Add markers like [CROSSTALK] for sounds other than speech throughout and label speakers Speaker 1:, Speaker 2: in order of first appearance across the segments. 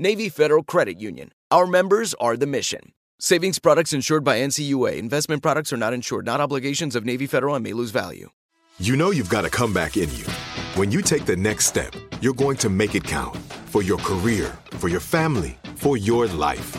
Speaker 1: Navy Federal Credit Union. Our members are the mission. Savings products insured by NCUA. Investment products are not insured, not obligations of Navy Federal and may lose value.
Speaker 2: You know you've got a comeback in you. When you take the next step, you're going to make it count for your career, for your family, for your life.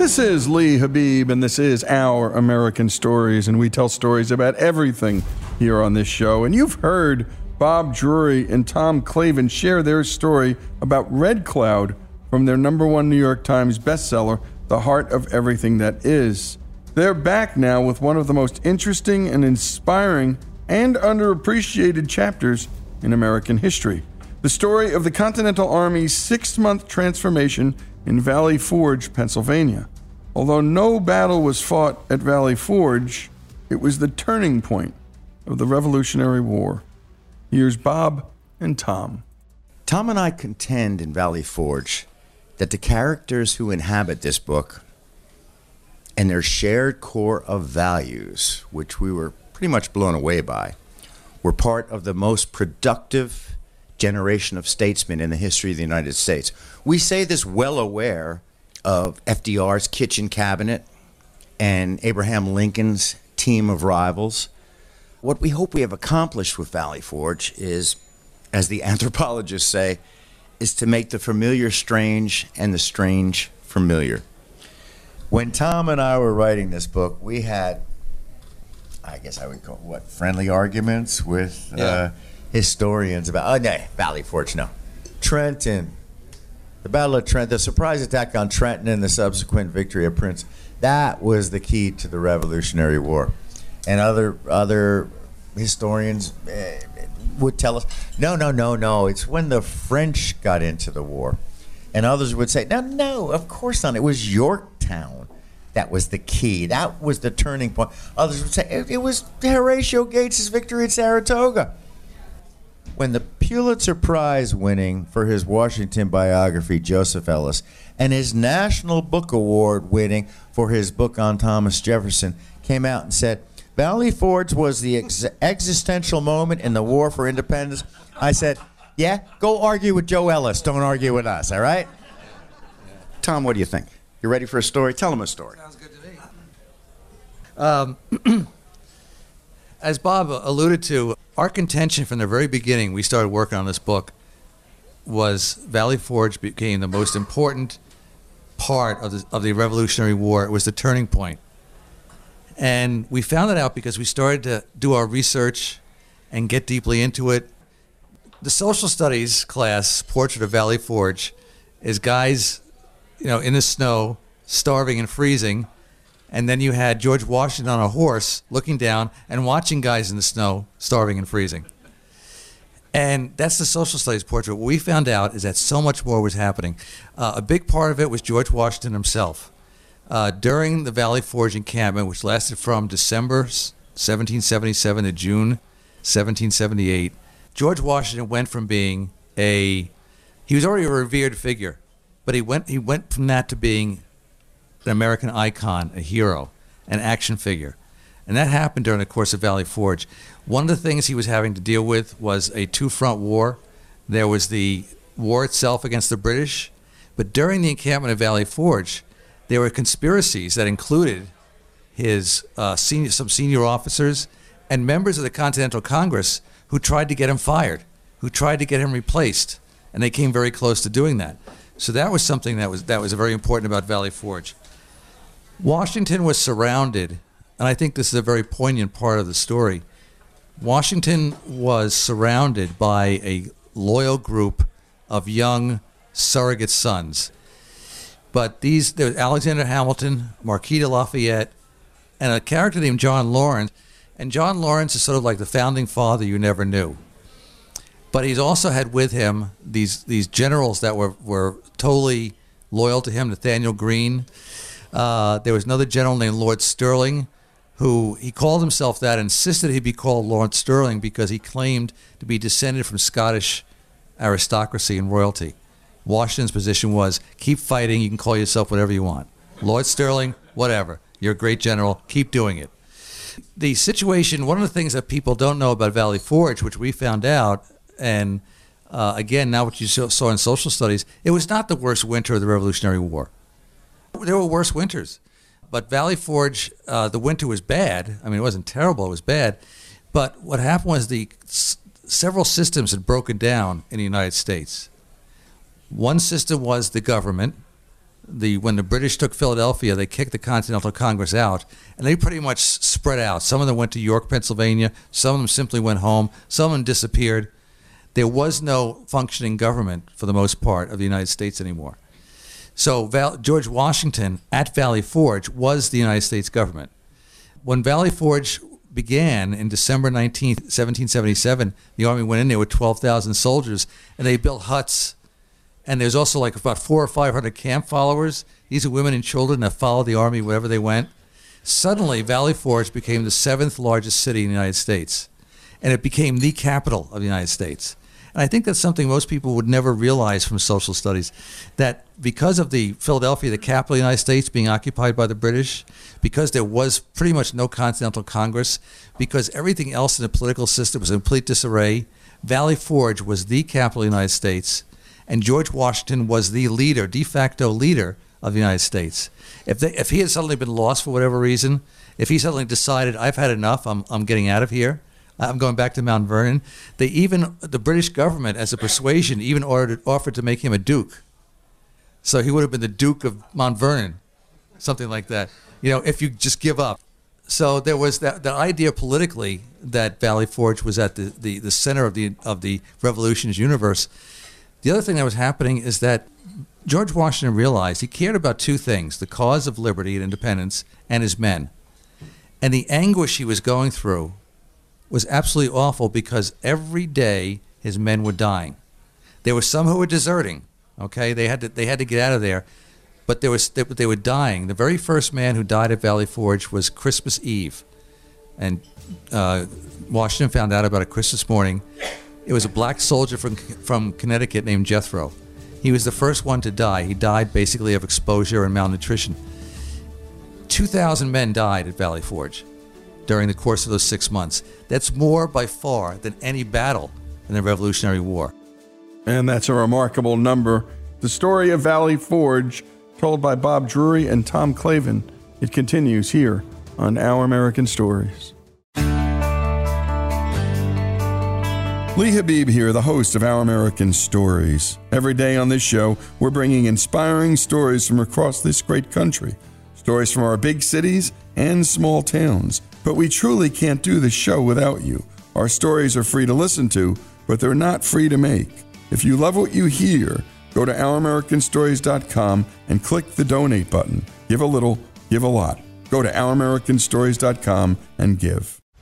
Speaker 3: This is Lee Habib, and this is Our American Stories, and we tell stories about everything here on this show. And you've heard Bob Drury and Tom Clavin share their story about Red Cloud from their number one New York Times bestseller, The Heart of Everything That Is. They're back now with one of the most interesting and inspiring and underappreciated chapters in American history the story of the Continental Army's six month transformation in Valley Forge, Pennsylvania. Although no battle was fought at Valley Forge, it was the turning point of the Revolutionary War. Here's Bob and Tom.
Speaker 4: Tom and I contend in Valley Forge that the characters who inhabit this book and their shared core of values, which we were pretty much blown away by, were part of the most productive generation of statesmen in the history of the United States. We say this well aware of FDR's kitchen cabinet and Abraham Lincoln's team of rivals. What we hope we have accomplished with Valley Forge is, as the [LAUGHS] anthropologists say, is to make the familiar strange and the strange familiar. When Tom and I were writing this book, we had, I guess I would call it, what, friendly arguments with
Speaker 5: Yeah.
Speaker 4: uh, historians about, oh, no, Valley Forge, no. Trenton, the Battle of Trenton, the surprise attack on Trenton and the subsequent victory of Prince, that was the key to the Revolutionary War. And other other historians eh, would tell us, no, no, no, no, it's when the French got into the war. And others would say, no, no, of course not. It was Yorktown that was the key. That was the turning point. Others would say it, it was Horatio Gates' victory at Saratoga. When the Pulitzer Prize winning for his Washington biography, Joseph Ellis, and his National Book Award winning for his book on Thomas Jefferson came out and said, Valley Forge was the ex- existential moment in the war for independence. I said, yeah, go argue with Joe Ellis. Don't argue with us, all right? Tom, what do you think? You ready for a story? Tell him a story.
Speaker 5: Sounds good to me. Um, [CLEARS THROAT] as Bob alluded to, our contention from the very beginning, we started working on this book, was Valley Forge became the most important part of the, of the Revolutionary War. It was the turning point. And we found that out because we started to do our research and get deeply into it. The social studies class, Portrait of Valley Forge, is guys, you know, in the snow, starving and freezing. And then you had George Washington on a horse looking down and watching guys in the snow, starving and freezing. And that's the social studies portrait. What we found out is that so much more was happening. Uh, a big part of it was George Washington himself. Uh, during the Valley Forge encampment, which lasted from December 1777 to June 1778, George Washington went from being a he was already a revered figure, but he went he went from that to being an American icon, a hero, an action figure. And that happened during the course of Valley Forge. One of the things he was having to deal with was a two front war. There was the war itself against the British, but during the encampment of Valley Forge, there were conspiracies that included his uh, senior, some senior officers and members of the Continental Congress who tried to get him fired, who tried to get him replaced, and they came very close to doing that. So that was something that was that was very important about Valley Forge. Washington was surrounded, and I think this is a very poignant part of the story. Washington was surrounded by a loyal group of young surrogate sons. But these, there was Alexander Hamilton, Marquis de Lafayette, and a character named John Laurens. And John Laurens is sort of like the founding father you never knew. But he's also had with him these these generals that were, were totally loyal to him. Nathaniel Greene. Uh, there was another general named Lord Stirling who he called himself that, insisted he be called Lord Stirling because he claimed to be descended from Scottish aristocracy and royalty. Washington's position was keep fighting, you can call yourself whatever you want. Lord Stirling, whatever. You're a great general, keep doing it. The situation, one of the things that people don't know about Valley Forge, which we found out, and uh, again, now what you saw in social studies, it was not the worst winter of the Revolutionary War. There were worse winters. But Valley Forge, uh, the winter was bad. I mean, it wasn't terrible, it was bad. But what happened was the s- several systems had broken down in the United States. One system was the government. The when the British took Philadelphia, they kicked the Continental Congress out, and they pretty much spread out. Some of them went to York, Pennsylvania. Some of them simply went home. Some of them disappeared. There was no functioning government for the most part of the United States anymore. So Val- George Washington at Valley Forge was the United States government. When Valley Forge began in December 19th, 1777, the army went in there with 12,000 soldiers, and they built huts and there's also like about four or five hundred camp followers. These are women and children that followed the army wherever they went. Suddenly, Valley Forge became the seventh largest city in the United States, and it became the capital of the United States. And I think that's something most people would never realize from social studies that because of the Philadelphia, the capital of the United States, being occupied by the British, because there was pretty much no Continental Congress, because everything else in the political system was in complete disarray, Valley Forge was the capital of the United States and George Washington was the leader, de facto leader of the United States. If they, if he had suddenly been lost for whatever reason, if he suddenly decided I've had enough, I'm I'm getting out of here, I'm going back to Mount Vernon, they even the British government, as a persuasion, even ordered offered to make him a duke. So he would have been the Duke of Mount Vernon, something like that. You know, if you just give up. So there was that the idea politically that Valley Forge was at the, the, the center of the of the revolution's universe. The other thing that was happening is that George Washington realized he cared about two things the cause of liberty and independence and his men. And the anguish he was going through was absolutely awful because every day his men were dying. There were some who were deserting, okay? They had to, they had to get out of there. but they, was, they, they were dying. The very first man who died at Valley Forge was Christmas Eve. And uh, Washington found out about it Christmas morning. It was a black soldier from, from Connecticut named Jethro. He was the first one to die. He died basically of exposure and malnutrition. 2,000 men died at Valley Forge during the course of those six months. That's more by far than any battle in the Revolutionary War.
Speaker 3: And that's a remarkable number. The story of Valley Forge, told by Bob Drury and Tom Clavin, it continues here on Our American Stories. Lee Habib here, the host of Our American Stories. Every day on this show, we're bringing inspiring stories from across this great country. Stories from our big cities and small towns. But we truly can't do this show without you. Our stories are free to listen to, but they're not free to make. If you love what you hear, go to ouramericanstories.com and click the donate button. Give a little, give a lot. Go to ouramericanstories.com and give.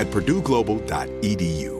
Speaker 2: at purdueglobal.edu.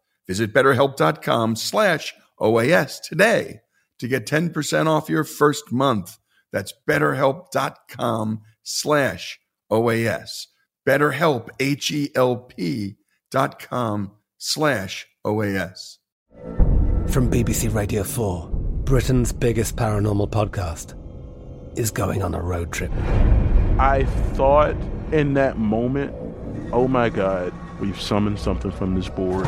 Speaker 3: Visit betterhelp.com slash OAS today to get 10% off your first month. That's betterhelp.com slash OAS. BetterHelp, H-E-L-P dot com slash OAS.
Speaker 6: From BBC Radio 4, Britain's biggest paranormal podcast is going on a road trip.
Speaker 7: I thought in that moment, oh my God, we've summoned something from this board.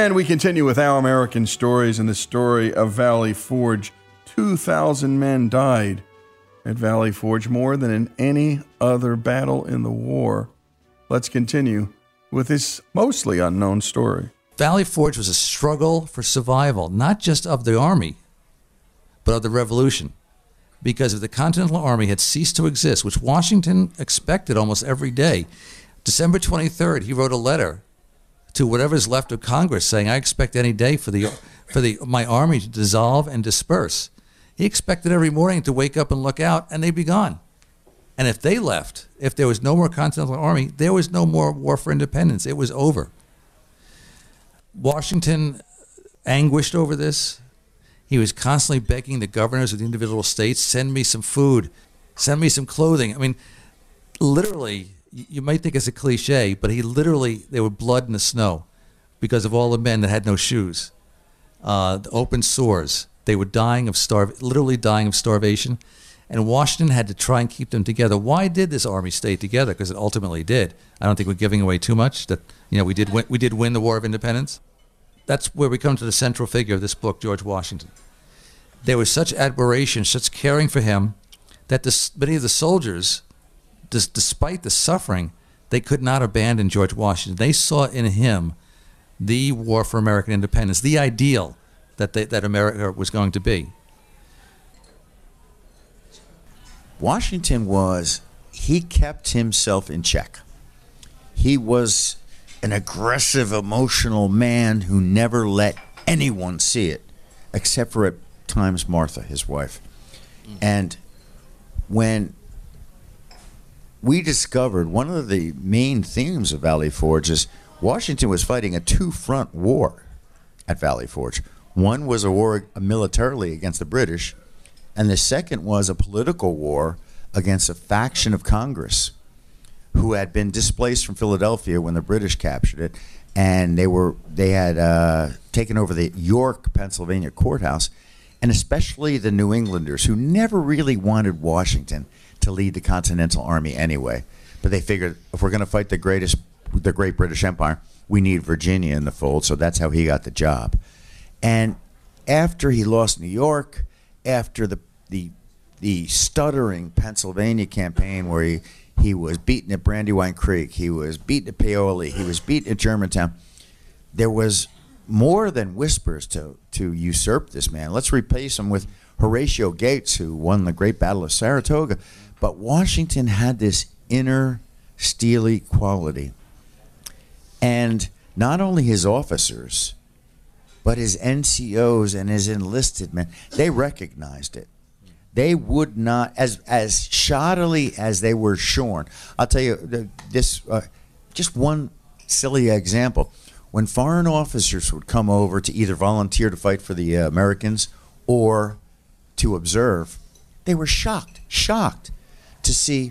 Speaker 3: And we continue with our American stories and the story of Valley Forge. 2,000 men died at Valley Forge, more than in any other battle in the war. Let's continue with this mostly unknown story.
Speaker 5: Valley Forge was a struggle for survival, not just of the army, but of the revolution. Because if the Continental Army had ceased to exist, which Washington expected almost every day, December 23rd, he wrote a letter to whatever's left of Congress saying, I expect any day for the for the my army to dissolve and disperse. He expected every morning to wake up and look out and they'd be gone. And if they left, if there was no more Continental Army, there was no more war for independence. It was over. Washington anguished over this. He was constantly begging the governors of the individual states, send me some food, send me some clothing. I mean, literally, you might think it's a cliche, but he literally, there were blood in the snow because of all the men that had no shoes, uh, the open sores. They were dying of starv, literally dying of starvation. And Washington had to try and keep them together. Why did this army stay together? Because it ultimately did. I don't think we're giving away too much. That you know, we did win, we did win the War of Independence. That's where we come to the central figure of this book, George Washington. There was such admiration, such caring for him, that many of the soldiers dis- despite the suffering, they could not abandon George Washington. They saw in him the war for American independence, the ideal that, they, that America was going to be.
Speaker 4: Washington was, he kept himself in check. He was an aggressive, emotional man who never let anyone see it, except for at times Martha, his wife. Mm. And when we discovered one of the main themes of Valley Forge is Washington was fighting a two front war at Valley Forge. One was a war militarily against the British, and the second was a political war against a faction of Congress who had been displaced from Philadelphia when the British captured it, and they were they had uh, taken over the York, Pennsylvania courthouse, and especially the New Englanders who never really wanted Washington to lead the Continental Army anyway. But they figured if we're going to fight the greatest, the Great British Empire, we need Virginia in the fold. So that's how he got the job. And after he lost New York, after the the the stuttering Pennsylvania campaign where he, he was beaten at Brandywine Creek, he was beaten at Paoli, he was beaten at Germantown, there was more than whispers to to usurp this man. Let's replace him with Horatio Gates, who won the Great Battle of Saratoga. But Washington had this inner steely quality. And not only his officers, but his NCOs and his enlisted men, they recognized it. They would not, as as shoddily as they were shorn. I'll tell you this, uh, just one silly example. When foreign officers would come over to either volunteer to fight for the uh, Americans or to observe, they were shocked, shocked to see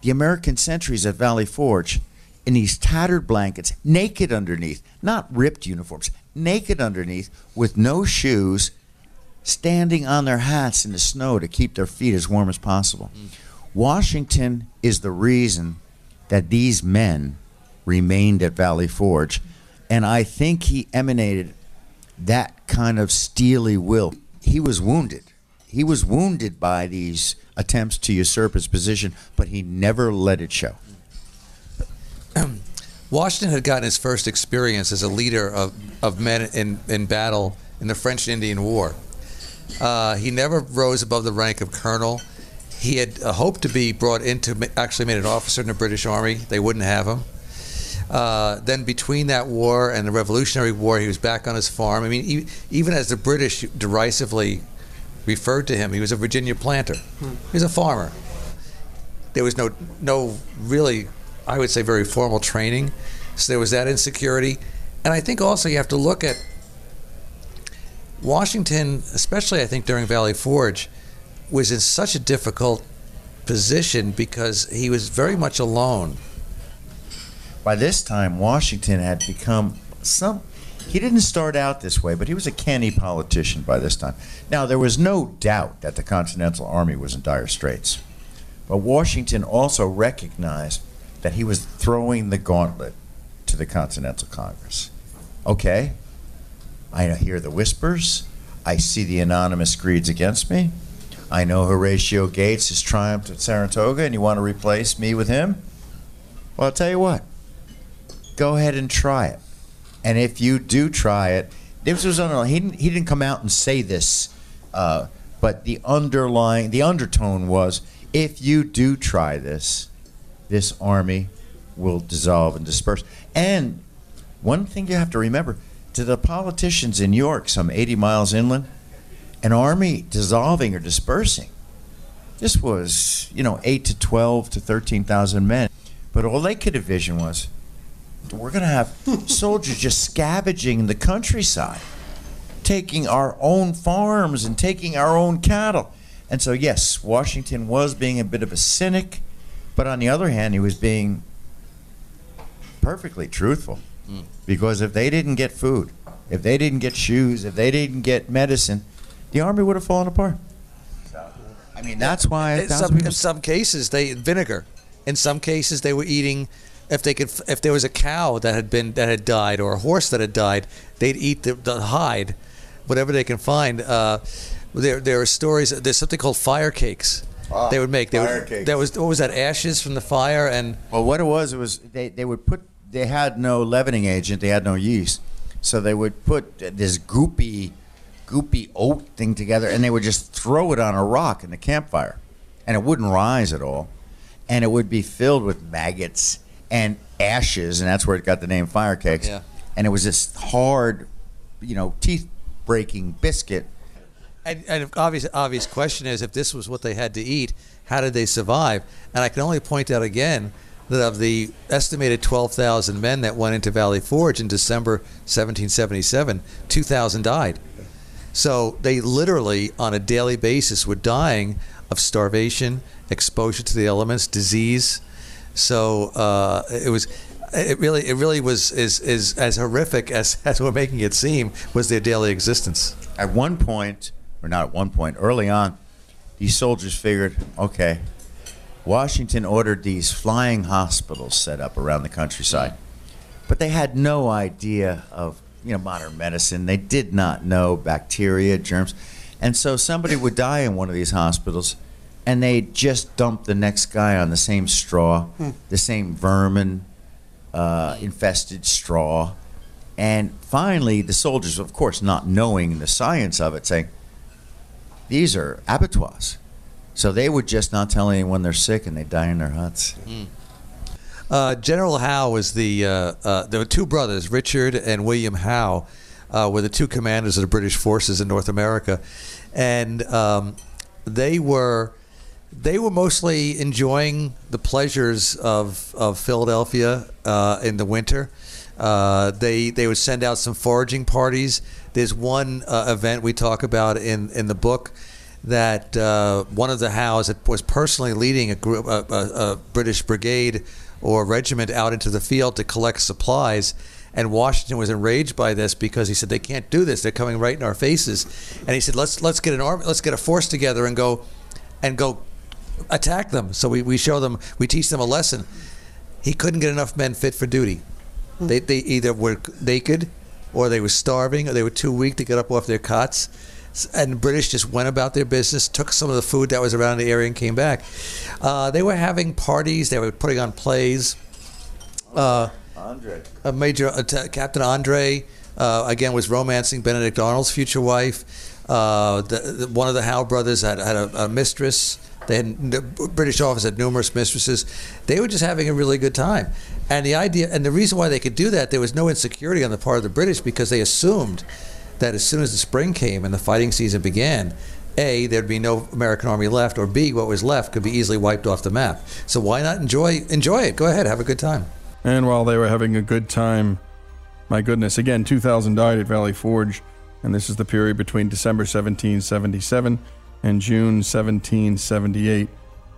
Speaker 4: the American sentries at Valley Forge in these tattered blankets, naked underneath, not ripped uniforms, naked underneath, with no shoes, standing on their hats in the snow to keep their feet as warm as possible. Mm. Washington is the reason that these men remained at Valley Forge, and I think he emanated that kind of steely will. He was wounded. He was wounded by these attempts to usurp his position, but he never let it show. [CLEARS THROAT]
Speaker 5: Washington had gotten his first experience as a leader of, of men in, in battle in the French Indian War. Uh, he never rose above the rank of colonel. He had uh, hoped to be brought into, actually made an officer in the British Army. They wouldn't have him. Uh, then between that war and the Revolutionary War, he was back on his farm. I mean, even as the British derisively referred to him. He was a Virginia planter. Hmm. He was a farmer. There was no no really, I would say, very formal training. So there was that insecurity, and I think also you have to look at Washington, especially I think during Valley Forge, was in such a difficult position because he was very much alone.
Speaker 4: By this time, Washington had become some. He didn't start out this way, but he was a canny politician by this time. Now, there was no doubt that the Continental Army was in dire straits. But Washington also recognized that he was throwing the gauntlet to the Continental Congress. Okay, I hear the whispers. I see the anonymous screeds against me. I know Horatio Gates has triumphed at Saratoga and you want to replace me with him? Well, I'll tell you what. Go ahead and try it. And if you do try it, this was unreal. He didn't, he didn't come out and say this, uh, but the underlying, the undertone was if you do try this, this army will dissolve and disperse. And one thing you have to remember to the politicians in York, some 80 miles inland, an army dissolving or dispersing. This was, you know, 8 to 12 to 13,000 men. But all they could envision was we're going to have [LAUGHS] soldiers just scavenging the countryside, taking our own farms and taking our own cattle. And so, yes, Washington was being a bit of a cynic, but on the other hand, he was being perfectly truthful. Mm. Because if they didn't get food, if they didn't get shoes, if they didn't get medicine, the army would have fallen apart. I mean, that's why.
Speaker 5: In some, in some cases, they vinegar. In some cases, they were eating. If they could, if there was a cow that had been that had died or a horse that had died, they'd eat the, the hide, whatever they can find. Uh, there, there are stories. There's something called fire cakes. Ah, they would make. They fire would, cakes. That was what was that? Ashes from the fire and.
Speaker 4: Well, what it was, it was they, they would put. They had no leavening agent. They had no yeast, so they would put this goopy goopy oat thing together, and they would just throw it on a rock in the campfire, and it wouldn't rise at all, and it would be filled with maggots and ashes, and that's where it got the name fire cakes.
Speaker 5: Yeah.
Speaker 4: And it was this hard, you know, teeth breaking biscuit.
Speaker 5: And, and obvious obvious question is, if this was what they had to eat, how did they survive? And I can only point out again that of the estimated 12,000 men that went into Valley Forge in December 1777, 2,000 died. So they literally, on a daily basis, were dying of starvation, exposure to the elements, disease. So uh, it was. It really, it really was is, is as horrific as, [LAUGHS] as we're making it seem was their daily existence.
Speaker 4: At one point, or not at one point, early on, these soldiers figured, okay, Washington ordered these flying hospitals set up around the countryside, but they had no idea of you know modern medicine. They did not know bacteria, germs, and so somebody would die in one of these hospitals, and they just dump the next guy on the same straw, hmm. the same vermin uh, infested straw, and finally the soldiers, of course, not knowing the science of it, saying these are abattoirs. So they would just not tell anyone they're sick, and they die in their huts. Mm.
Speaker 5: Uh, General Howe was the. Uh, uh, there were two brothers, Richard and William Howe, uh, were the two commanders of the British forces in North America, and um, they were. They were mostly enjoying the pleasures of, of Philadelphia uh, in the winter. Uh, they they would send out some foraging parties. There's one event we talk about in, in the book that one of the Howes was personally leading a group, a, a, a British brigade or regiment out into the field to collect supplies. And Washington was enraged by this because he said they can't do this. They're coming right in our faces. And he said, let's let's get an army, let's get a force together and go and go attack them. So we, we show them, we teach them a lesson. He couldn't get enough men fit for duty. They, they either were naked or they were starving or they were too weak to get up off their cots and the British just went about their business, took some of the food that was around the area, and came back. Uh, they were having parties. They were putting on plays.
Speaker 4: Uh, Andre.
Speaker 5: A major uh, t- Captain Andre uh, again was romancing Benedict Arnold's future wife. Uh, the, the, one of the Howe brothers had had a, a mistress. They had the British office had numerous mistresses. They were just having a really good time, and the idea and the reason why they could do that, there was no insecurity on the part of the British because they assumed that as soon as the spring came and the fighting season began, a, there'd be no American army left, or B, what was left could be easily wiped off the map. So why not enjoy enjoy it? Go ahead, have a good time.
Speaker 3: And while they were having a good time, my goodness, again, 2,000 died at Valley Forge. and this is the period between December 1777 and June 1778.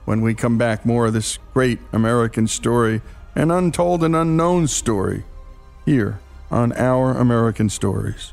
Speaker 3: When we come back, more of this great American story, an untold and unknown story, here on Our American Stories.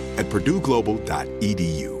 Speaker 2: at purdueglobal.edu.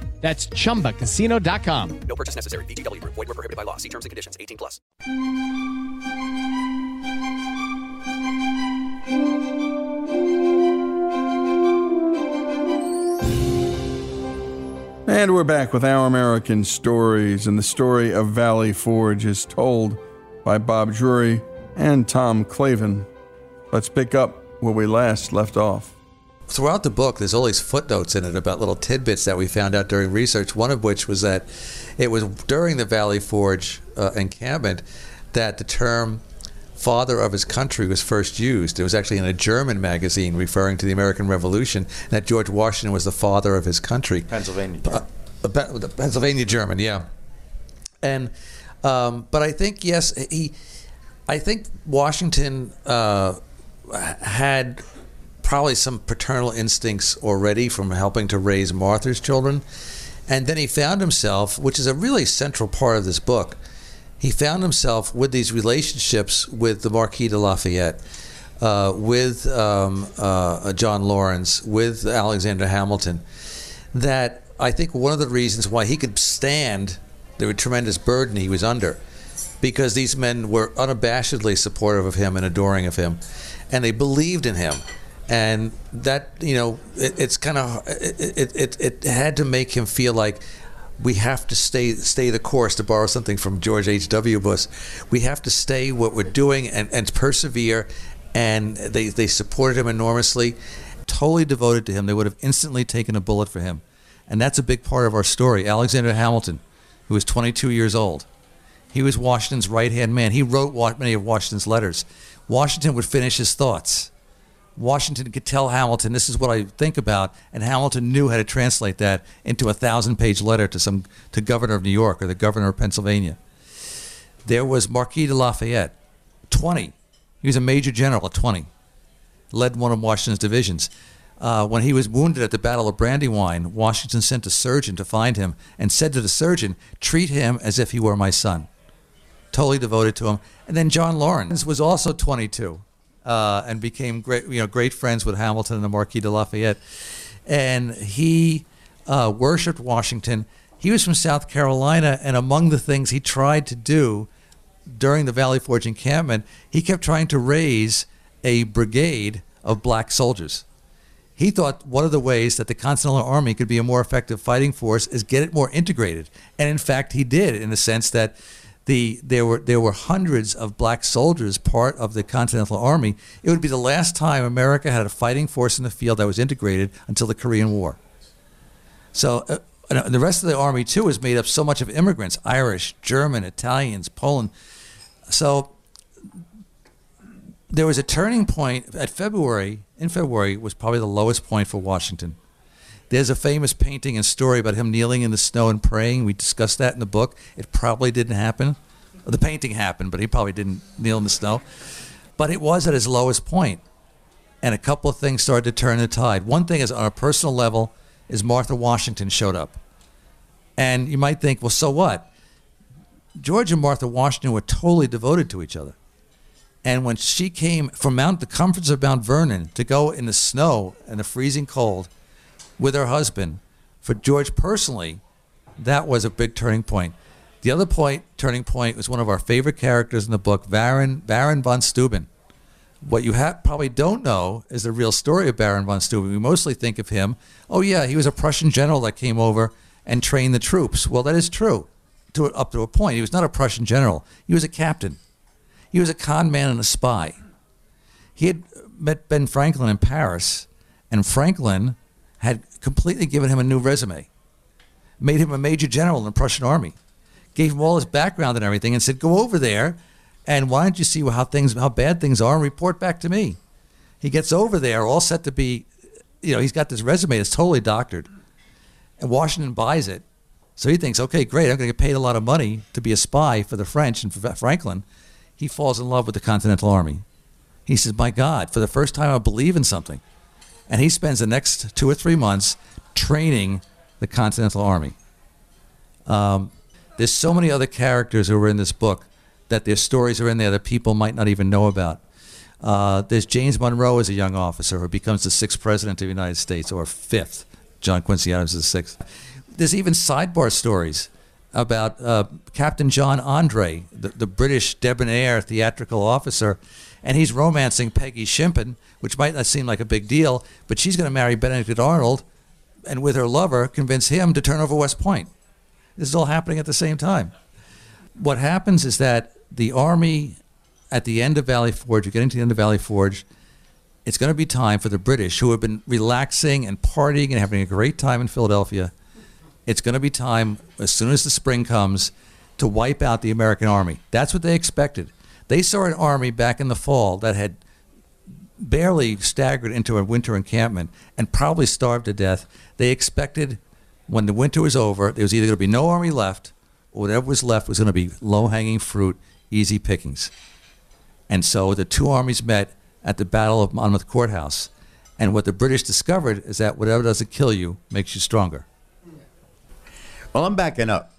Speaker 8: That's chumbacasino.com.
Speaker 9: No purchase necessary. VGW Group. Void were prohibited by law. See terms and conditions. 18 plus.
Speaker 3: And we're back with Our American Stories, and the story of Valley Forge is told by Bob Drury and Tom Clavin. Let's pick up where we last left off.
Speaker 5: Throughout the book, there's all these footnotes in it about little tidbits that we found out during research. One of which was that it was during the Valley Forge uh, encampment that the term father of his country was first used. It was actually in a German magazine referring to the American Revolution, that George Washington was the father of his country.
Speaker 4: Pennsylvania.
Speaker 5: Uh, uh, the Pennsylvania German, yeah. And um, but I think yes, he. I think Washington uh, had probably some paternal instincts already from helping to raise Martha's children, and then he found himself, which is a really central part of this book. He found himself with these relationships with the Marquis de Lafayette, uh, with um, uh, John Laurens, with Alexander Hamilton, that I think one of the reasons why he could stand the tremendous burden he was under, because these men were unabashedly supportive of him and adoring of him, and they believed in him. And that you know, it, it's kind of it, it, it, had to make him feel like we have to stay stay the course to borrow something from George H. W. Bush. We have to stay what we're doing and, and persevere. And they they supported him enormously, totally devoted to him. They would have instantly taken a bullet for him, and that's a big part of our story. Alexander Hamilton, who was 22 years old, he was Washington's right hand man. He wrote many of Washington's letters. Washington would finish his thoughts. Washington could tell Hamilton, "This is what I think about," and Hamilton knew how to translate that into a thousand-page letter to some to governor of New York or the governor of Pennsylvania. There was Marquis de Lafayette, 20. He was a major general at 20, led one of Washington's divisions. Uh, when he was wounded at the Battle of Brandywine, Washington sent a surgeon to find him and said to the surgeon, "Treat him as if he were my son." Totally devoted to him. And then John Laurens was also 22 uh, and became great, you know, great friends with Hamilton and the Marquis de Lafayette. And he uh, worshipped Washington. He was from South Carolina, and among the things he tried to do during the Valley Forge encampment, he kept trying to raise a brigade of black soldiers. He thought one of the ways that the Continental Army could be a more effective fighting force is get it more integrated. And in fact, he did in the sense that the there were there were hundreds of black soldiers part of the Continental Army. It would be the last time America had a fighting force in the field that was integrated until the Korean War. So uh, the rest of the army too is made up so much of immigrants: Irish, German, Italians, Poland. So there was a turning point at February. In February was probably the lowest point for Washington. There's a famous painting and story about him kneeling in the snow and praying. We discussed that in the book. It probably didn't happen. The painting happened, but he probably didn't kneel in the snow. But it was at his lowest point. And a couple of things started to turn the tide. One thing is on a personal level is Martha Washington showed up. And you might think, well, so what? George and Martha Washington were totally devoted to each other. And when she came from Mount the comforts of Mount Vernon to go in the snow and the freezing cold with her husband, for George personally, that was a big turning point. The other point, turning point, was one of our favorite characters in the book, Baron Baron von Steuben. What you ha- probably don't know is the real story of Baron von Steuben. We mostly think of him, oh yeah, he was a Prussian general that came over and trained the troops. Well, that is true, to up to a point. He was not a Prussian general. He was a captain. He was a con man and a spy. He had met Ben Franklin in Paris, and Franklin had completely given him a new resume, made him a major general in the Prussian army, gave him all his background and everything, and said, "Go over there, and why don't you see how things, how bad things are, and report back to me." He gets over there, all set to be, you know, he's got this resume that's totally doctored, and Washington buys it. So he thinks, okay, great, I'm going to get paid a lot of money to be a spy for the French and for Franklin. He falls in love with the Continental Army. He says, my God, for the first time I believe in something and he spends the next two or three months training the Continental Army. Um, there's so many other characters who are in this book that their stories are in there that people might not even know about. Uh, there's James Monroe as a young officer who becomes the sixth president of the United States, or fifth. John Quincy Adams is the sixth. There's even sidebar stories about uh, Captain John Andre, the, the British debonair theatrical officer, and he's romancing Peggy Shippen, which might not seem like a big deal, but she's going to marry Benedict Arnold, and with her lover, convince him to turn over West Point. This is all happening at the same time. What happens is that the army, at the end of Valley Forge, you're getting to the end of Valley Forge, it's going to be time for the British, who have been relaxing and partying and having a great time in Philadelphia. It's going to be time, as soon as the spring comes, to wipe out the American army. That's what they expected. They saw an army back in the fall that had barely staggered into a winter encampment and probably starved to death. They expected when the winter was over, there was either going to be no army left or whatever was left was going to be low hanging fruit, easy pickings. And so the two armies met at the Battle of Monmouth Courthouse. And what the British discovered is that whatever doesn't kill you makes you stronger.
Speaker 4: Well, I'm backing up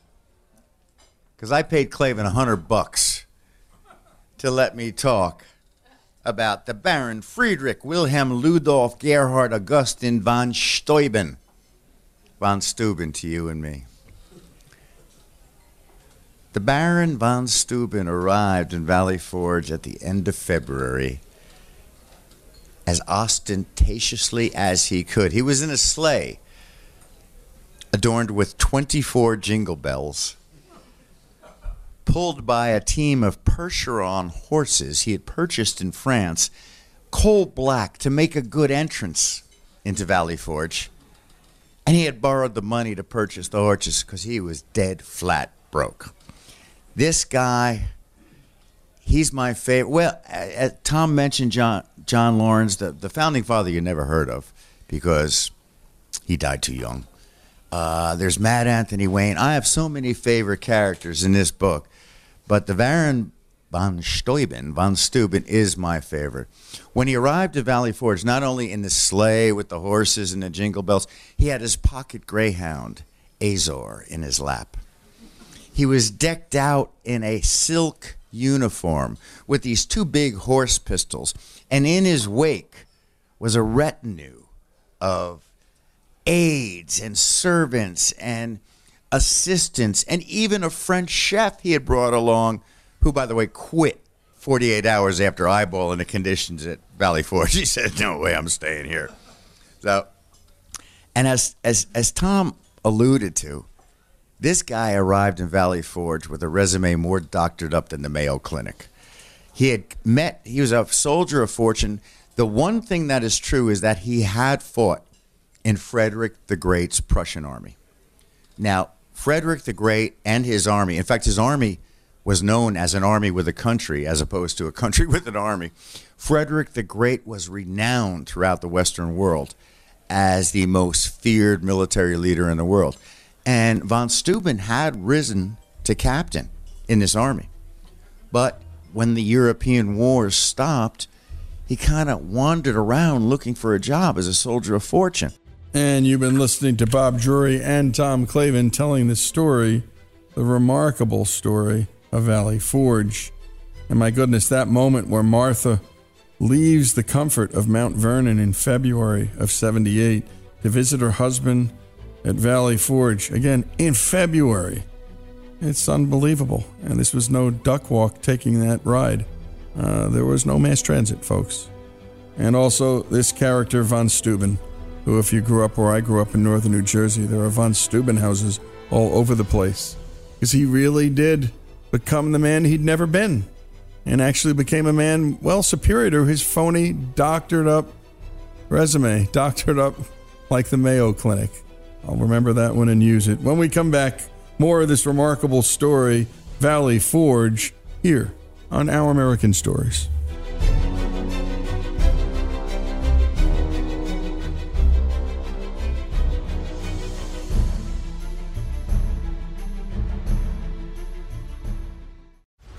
Speaker 4: because I paid Clavin a hundred bucks to let me talk about the Baron Friedrich Wilhelm Ludolf Gerhard Augustin von Steuben, von Steuben to you and me. The Baron von Steuben arrived in Valley Forge at the end of February as ostentatiously as he could. He was in a sleigh adorned with 24 jingle bells, pulled by a team of Percheron horses he had purchased in France, coal black to make a good entrance into Valley Forge. And he had borrowed the money to purchase the horses because he was dead flat broke. This guy, he's my favorite. Well, uh, Tom mentioned John John Laurens, the, the founding father you never heard of because he died too young. Uh, there's Mad Anthony Wayne. I have so many favorite characters in this book, but the Baron von Steuben, von Steuben is my favorite. When he arrived at Valley Forge, not only in the sleigh with the horses and the jingle bells, he had his pocket greyhound, Azor, in his lap. He was decked out in a silk uniform with these two big horse pistols, and in his wake was a retinue of aides and servants and assistants and even a French chef he had brought along, who, by the way, quit 48 hours after eyeballing the conditions at Valley Forge. [LAUGHS] He said, "No way, I'm staying here." So, and as as as Tom alluded to, this guy arrived in Valley Forge with a resume more doctored up than the Mayo Clinic. He had met. He was a soldier of fortune. The one thing that is true is that he had fought in Frederick the Great's Prussian army. Now, Frederick the Great and his army, in fact, his army was known as an army with a country as opposed to a country [LAUGHS] with an army. Frederick the Great was renowned throughout the Western world as the most feared military leader in the world. And von Steuben had risen to captain in this army. But when the European wars stopped, he kind of wandered around looking for a job as a soldier of fortune.
Speaker 3: And you've been listening to Bob Drury and Tom Clavin telling the story, the remarkable story of Valley Forge. And my goodness, that moment where Martha leaves the comfort of Mount Vernon in February of 78 to visit her husband at Valley Forge, again in February. It's unbelievable. And this was no duck walk taking that ride. Uh, there was no mass transit, folks. And also, this character, Von Steuben who, if you grew up where I grew up in northern New Jersey, there are von Steuben houses all over the place. Because he really did become the man he'd never been and actually became a man well superior to his phony, doctored up resume, [LAUGHS] doctored up like the Mayo Clinic. I'll remember that one and use it. When we come back, more of this remarkable story, Valley Forge, here on Our American Stories.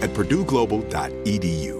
Speaker 2: at purdueglobal.edu.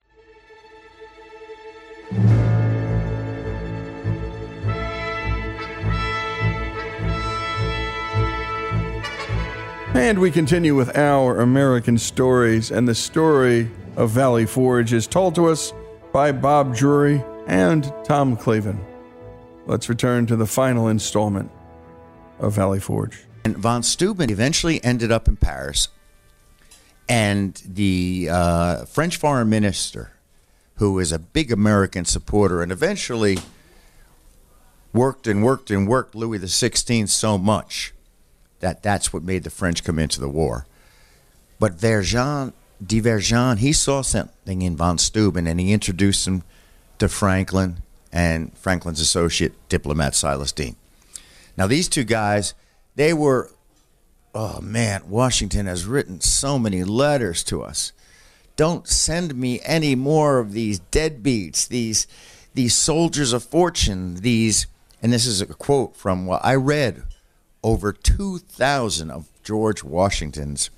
Speaker 3: And we continue with our American stories, and the story of Valley Forge is told to us by Bob Drury and Tom Clavin. Let's return to the final installment of Valley Forge.
Speaker 4: And von Steuben eventually ended up in Paris, and the uh, French foreign minister, who is a big American supporter, and eventually worked and worked and worked Louis XVI so much that that's what made the French come into the war. But Vergennes, de Vergennes, he saw something in von Steuben, and he introduced him to Franklin and Franklin's associate diplomat Silas Deane. Now these two guys, they were, oh man, Washington has written so many letters to us. Don't send me any more of these deadbeats, these these soldiers of fortune, these, and this is a quote from what I read over 2,000 of George Washington's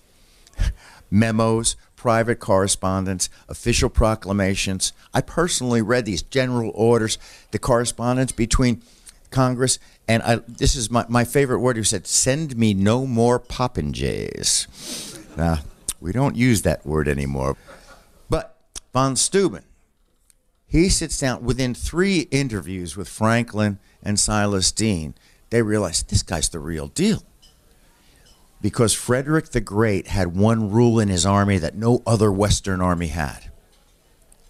Speaker 4: [LAUGHS] memos, private correspondence, official proclamations. I personally read these general orders, the correspondence between Congress, and I, this is my, my favorite word. He said, Send me no more popinjays. Now, we don't use that word anymore. But von Steuben, he sits down within three interviews with Franklin and Silas Deane they realized this guy's the real deal. Because Frederick the Great had one rule in his army that no other Western army had.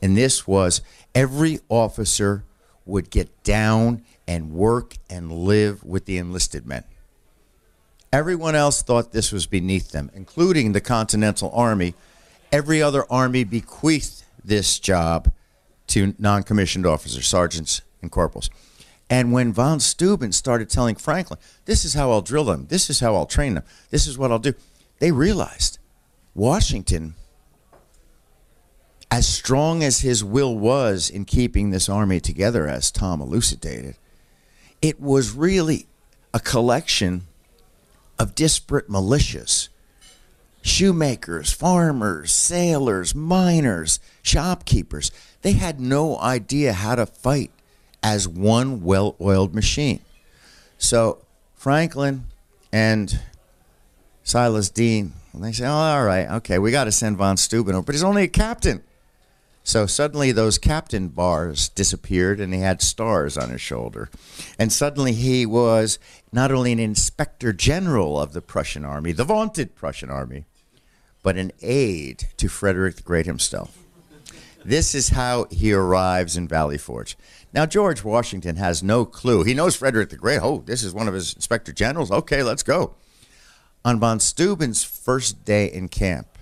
Speaker 4: And this was every officer would get down and work and live with the enlisted men. Everyone else thought this was beneath them, including the Continental Army. Every other army bequeathed this job to non commissioned officers, sergeants, and corporals. And when von Steuben started telling Franklin, this is how I'll drill them, this is how I'll train them, this is what I'll do, they realized Washington, as strong as his will was in keeping this army together, as Tom elucidated, it was really a collection of disparate militias. Shoemakers, farmers, sailors, miners, shopkeepers. They had no idea how to fight as one well oiled machine. So Franklin and Silas Deane, they say, oh, all right, okay, we got to send von Steuben over, but he's only a captain. So suddenly those captain bars disappeared and he had stars on his shoulder. And suddenly he was not only an inspector general of the Prussian army, the vaunted Prussian army, but an aide to Frederick the Great himself. This is how he arrives in Valley Forge. Now, George Washington has no clue. He knows Frederick the Great. Oh, this is one of his inspector generals. Okay, let's go. On von Steuben's first day in camp,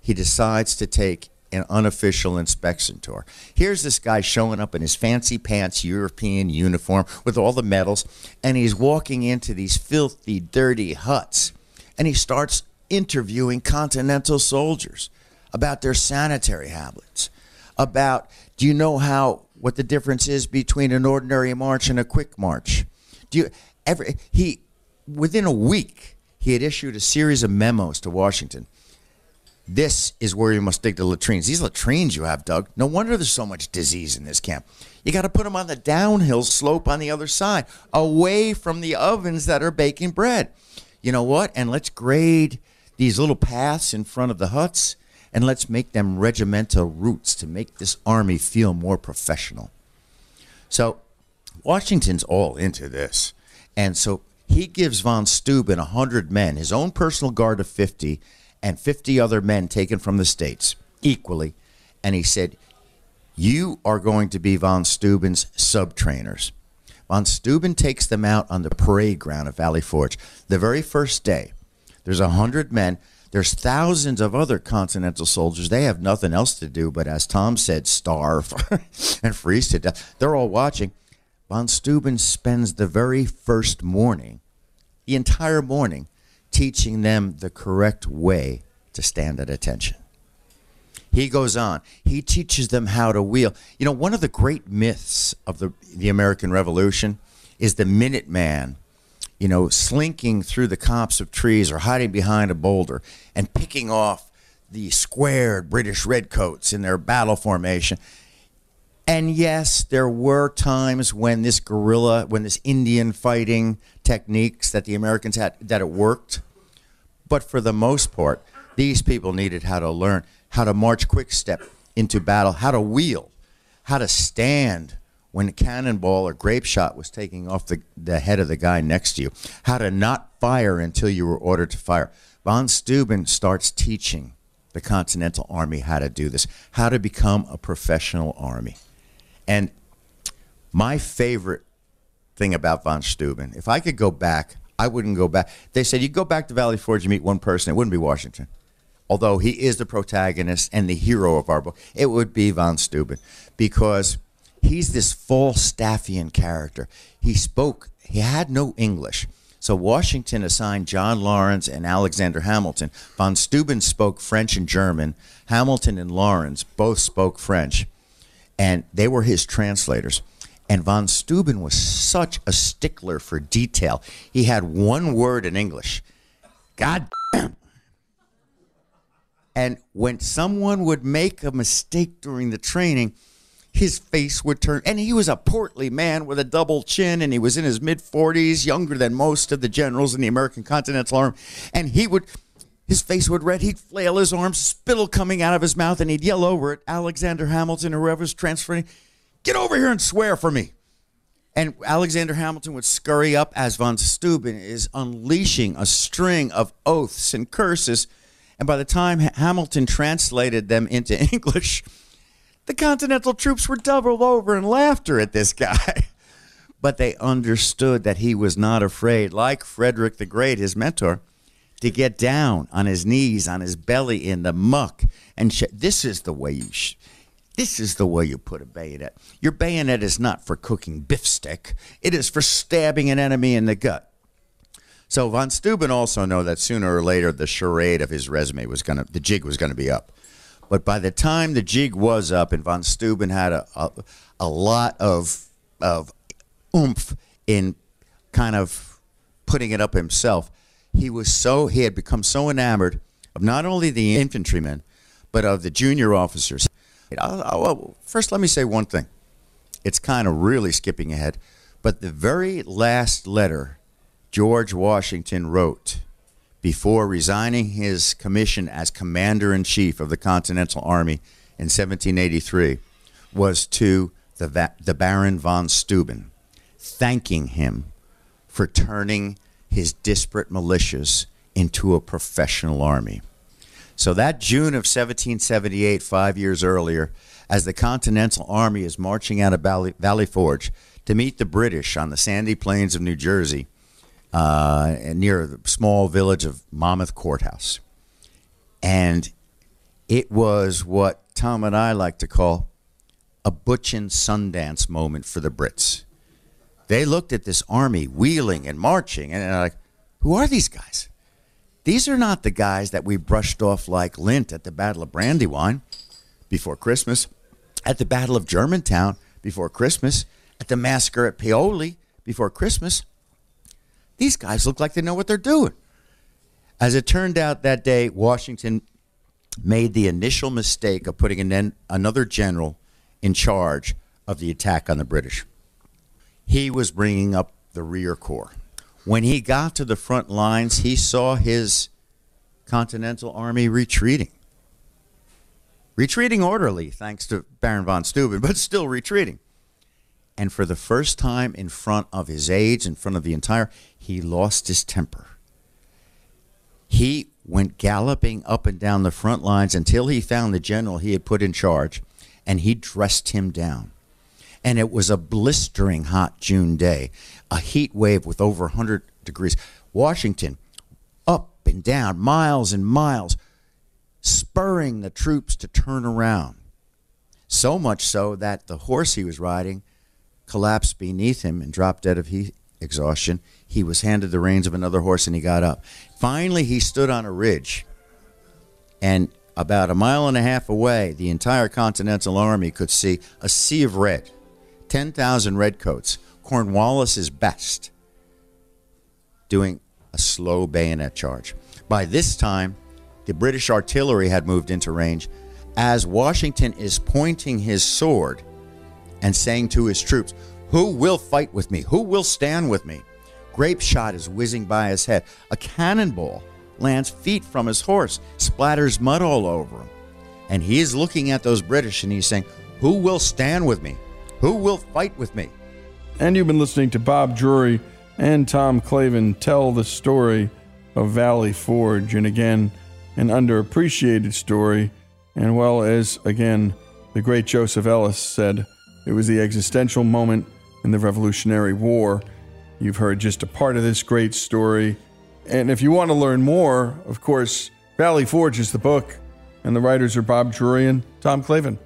Speaker 4: he decides to take an unofficial inspection tour. Here's this guy showing up in his fancy pants European uniform with all the medals, and he's walking into these filthy, dirty huts, and he starts interviewing Continental soldiers about their sanitary habits, about do you know how what the difference is between an ordinary march and a quick march? Do you ever he within a week he had issued a series of memos to Washington. This is where you must dig the latrines. These latrines you have, Doug. No wonder there's so much disease in this camp. You got to put them on the downhill slope on the other side, away from the ovens that are baking bread. You know what? And let's grade these little paths in front of the huts and let's make them regimental routes to make this army feel more professional. So Washington's all into this. And so he gives von Steuben 100 men, his own personal guard of 50, and 50 other men taken from the states equally. And he said, You are going to be von Steuben's sub trainers. Von Steuben takes them out on the parade ground of Valley Forge. The very first day, there's a hundred men. There's thousands of other Continental soldiers. They have nothing else to do but, as Tom said, starve [LAUGHS] and freeze to death. They're all watching. Von Steuben spends the very first morning, the entire morning, teaching them the correct way to stand at attention. He goes on. He teaches them how to wheel. You know, one of the great myths of the, the American Revolution is the Minuteman you know, slinking through the copse of trees or hiding behind a boulder and picking off the squared British redcoats in their battle formation. And yes, there were times when this guerrilla, when this Indian fighting techniques that the Americans had, that it worked. But for the most part, these people needed how to learn how to march quick step into battle, how to wheel, how to stand when a cannonball or grape shot was taking off the, the head of the guy next to you, how to not fire until you were ordered to fire. Von Steuben starts teaching the Continental Army how to do this, how to become a professional army. And my favorite thing about von Steuben, if I could go back, I wouldn't go back. They said you go back to Valley Forge, you meet one person, it wouldn't be Washington. Although he is the protagonist and the hero of our book, it would be von Steuben because he's this Falstaffian character. He spoke, he had no English. So Washington assigned John Laurens and Alexander Hamilton. Von Steuben spoke French and German. Hamilton and Laurens both spoke French, and they were his translators. And von Steuben was such a stickler for detail. He had one word in English. God damn. And when someone would make a mistake during the training, his face would turn. And he was a portly man with a double chin, and he was in his mid 40s, younger than most of the generals in the American Continental Army. And he would, his face would red. He'd flail his arms, spittle coming out of his mouth, and he'd yell over at Alexander Hamilton or whoever's transferring, Get over here and swear for me. And Alexander Hamilton would scurry up as von Steuben is unleashing a string of oaths and curses. And by the time Hamilton translated them into [LAUGHS] English, the Continental troops were doubled over in laughter at this guy. [LAUGHS] But they understood that he was not afraid, like Frederick the Great, his mentor, to get down on his knees, on his belly in the muck. And sh- this is the way you. Sh- this is the way you put a bayonet. Your bayonet is not for cooking beef stick. It is for stabbing an enemy in the gut. So von Steuben also know that sooner or later the charade of his resume was gonna, the jig was gonna be up. But by the time the jig was up and von Steuben had a, a, a lot of, of oomph in kind of putting it up himself, he was so, he had become so enamored of not only the infantrymen, but of the junior officers. First, let me say one thing. It's kind of really skipping ahead, but the very last letter George Washington wrote before resigning his commission as commander in chief of the Continental Army in 1783 was to the, the Baron von Steuben, thanking him for turning his disparate militias into a professional army. So that June of 1778, five years earlier, as the Continental Army is marching out of Valley, Valley Forge to meet the British on the sandy plains of New Jersey, uh, near the small village of Monmouth Courthouse, and it was what Tom and I like to call a Butch and Sundance moment for the Brits. They looked at this army wheeling and marching, and they're like, "Who are these guys?" These are not the guys that we brushed off like lint at the Battle of Brandywine before Christmas, at the Battle of Germantown before Christmas, at the massacre at Paoli before Christmas. These guys look like they know what they're doing. As it turned out that day, Washington made the initial mistake of putting an, another general in charge of the attack on the British. He was bringing up the rear corps. When he got to the front lines, he saw his Continental Army retreating. Retreating orderly, thanks to Baron von Steuben, [LAUGHS] but still retreating. And for the first time in front of his aides, in front of the entire, he lost his temper. He went galloping up and down the front lines until he found the general he had put in charge, and he dressed him down. And it was a blistering hot June day a heat wave with over 100 degrees. Washington, up and down, miles and miles, spurring the troops to turn around. So much so that the horse he was riding collapsed beneath him and dropped dead of heat exhaustion. He was handed the reins of another horse and he got up. Finally, he stood on a ridge. And about a mile and a half away, the entire Continental Army could see a sea of red 10,000 redcoats Cornwallis's best doing a slow bayonet charge. By this time, the British artillery had moved into range as Washington is pointing his sword and saying to his troops, Who will fight with me? Who will stand with me? Grape shot is whizzing by his head. A cannonball lands feet from his horse, splatters mud all over him. And he is looking at those British and he's saying, Who will stand with me? Who will fight with me?
Speaker 3: And you've been listening to Bob Drury and Tom Clavin tell the story of Valley Forge. And again, an underappreciated story. And well, as again, the great Joseph Ellis said, it was the existential moment in the Revolutionary War. You've heard just a part of this great story. And if you want to learn more, of course, Valley Forge is the book, and the writers are Bob Drury and Tom Clavin.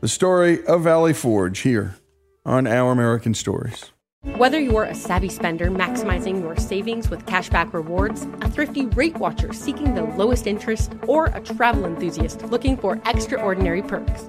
Speaker 3: The story of Valley Forge here on Our American Stories.
Speaker 10: Whether you're a savvy spender maximizing your savings with cashback rewards, a thrifty rate watcher seeking the lowest interest, or a travel enthusiast looking for extraordinary perks,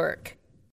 Speaker 11: Work.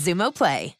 Speaker 11: Xumo Play.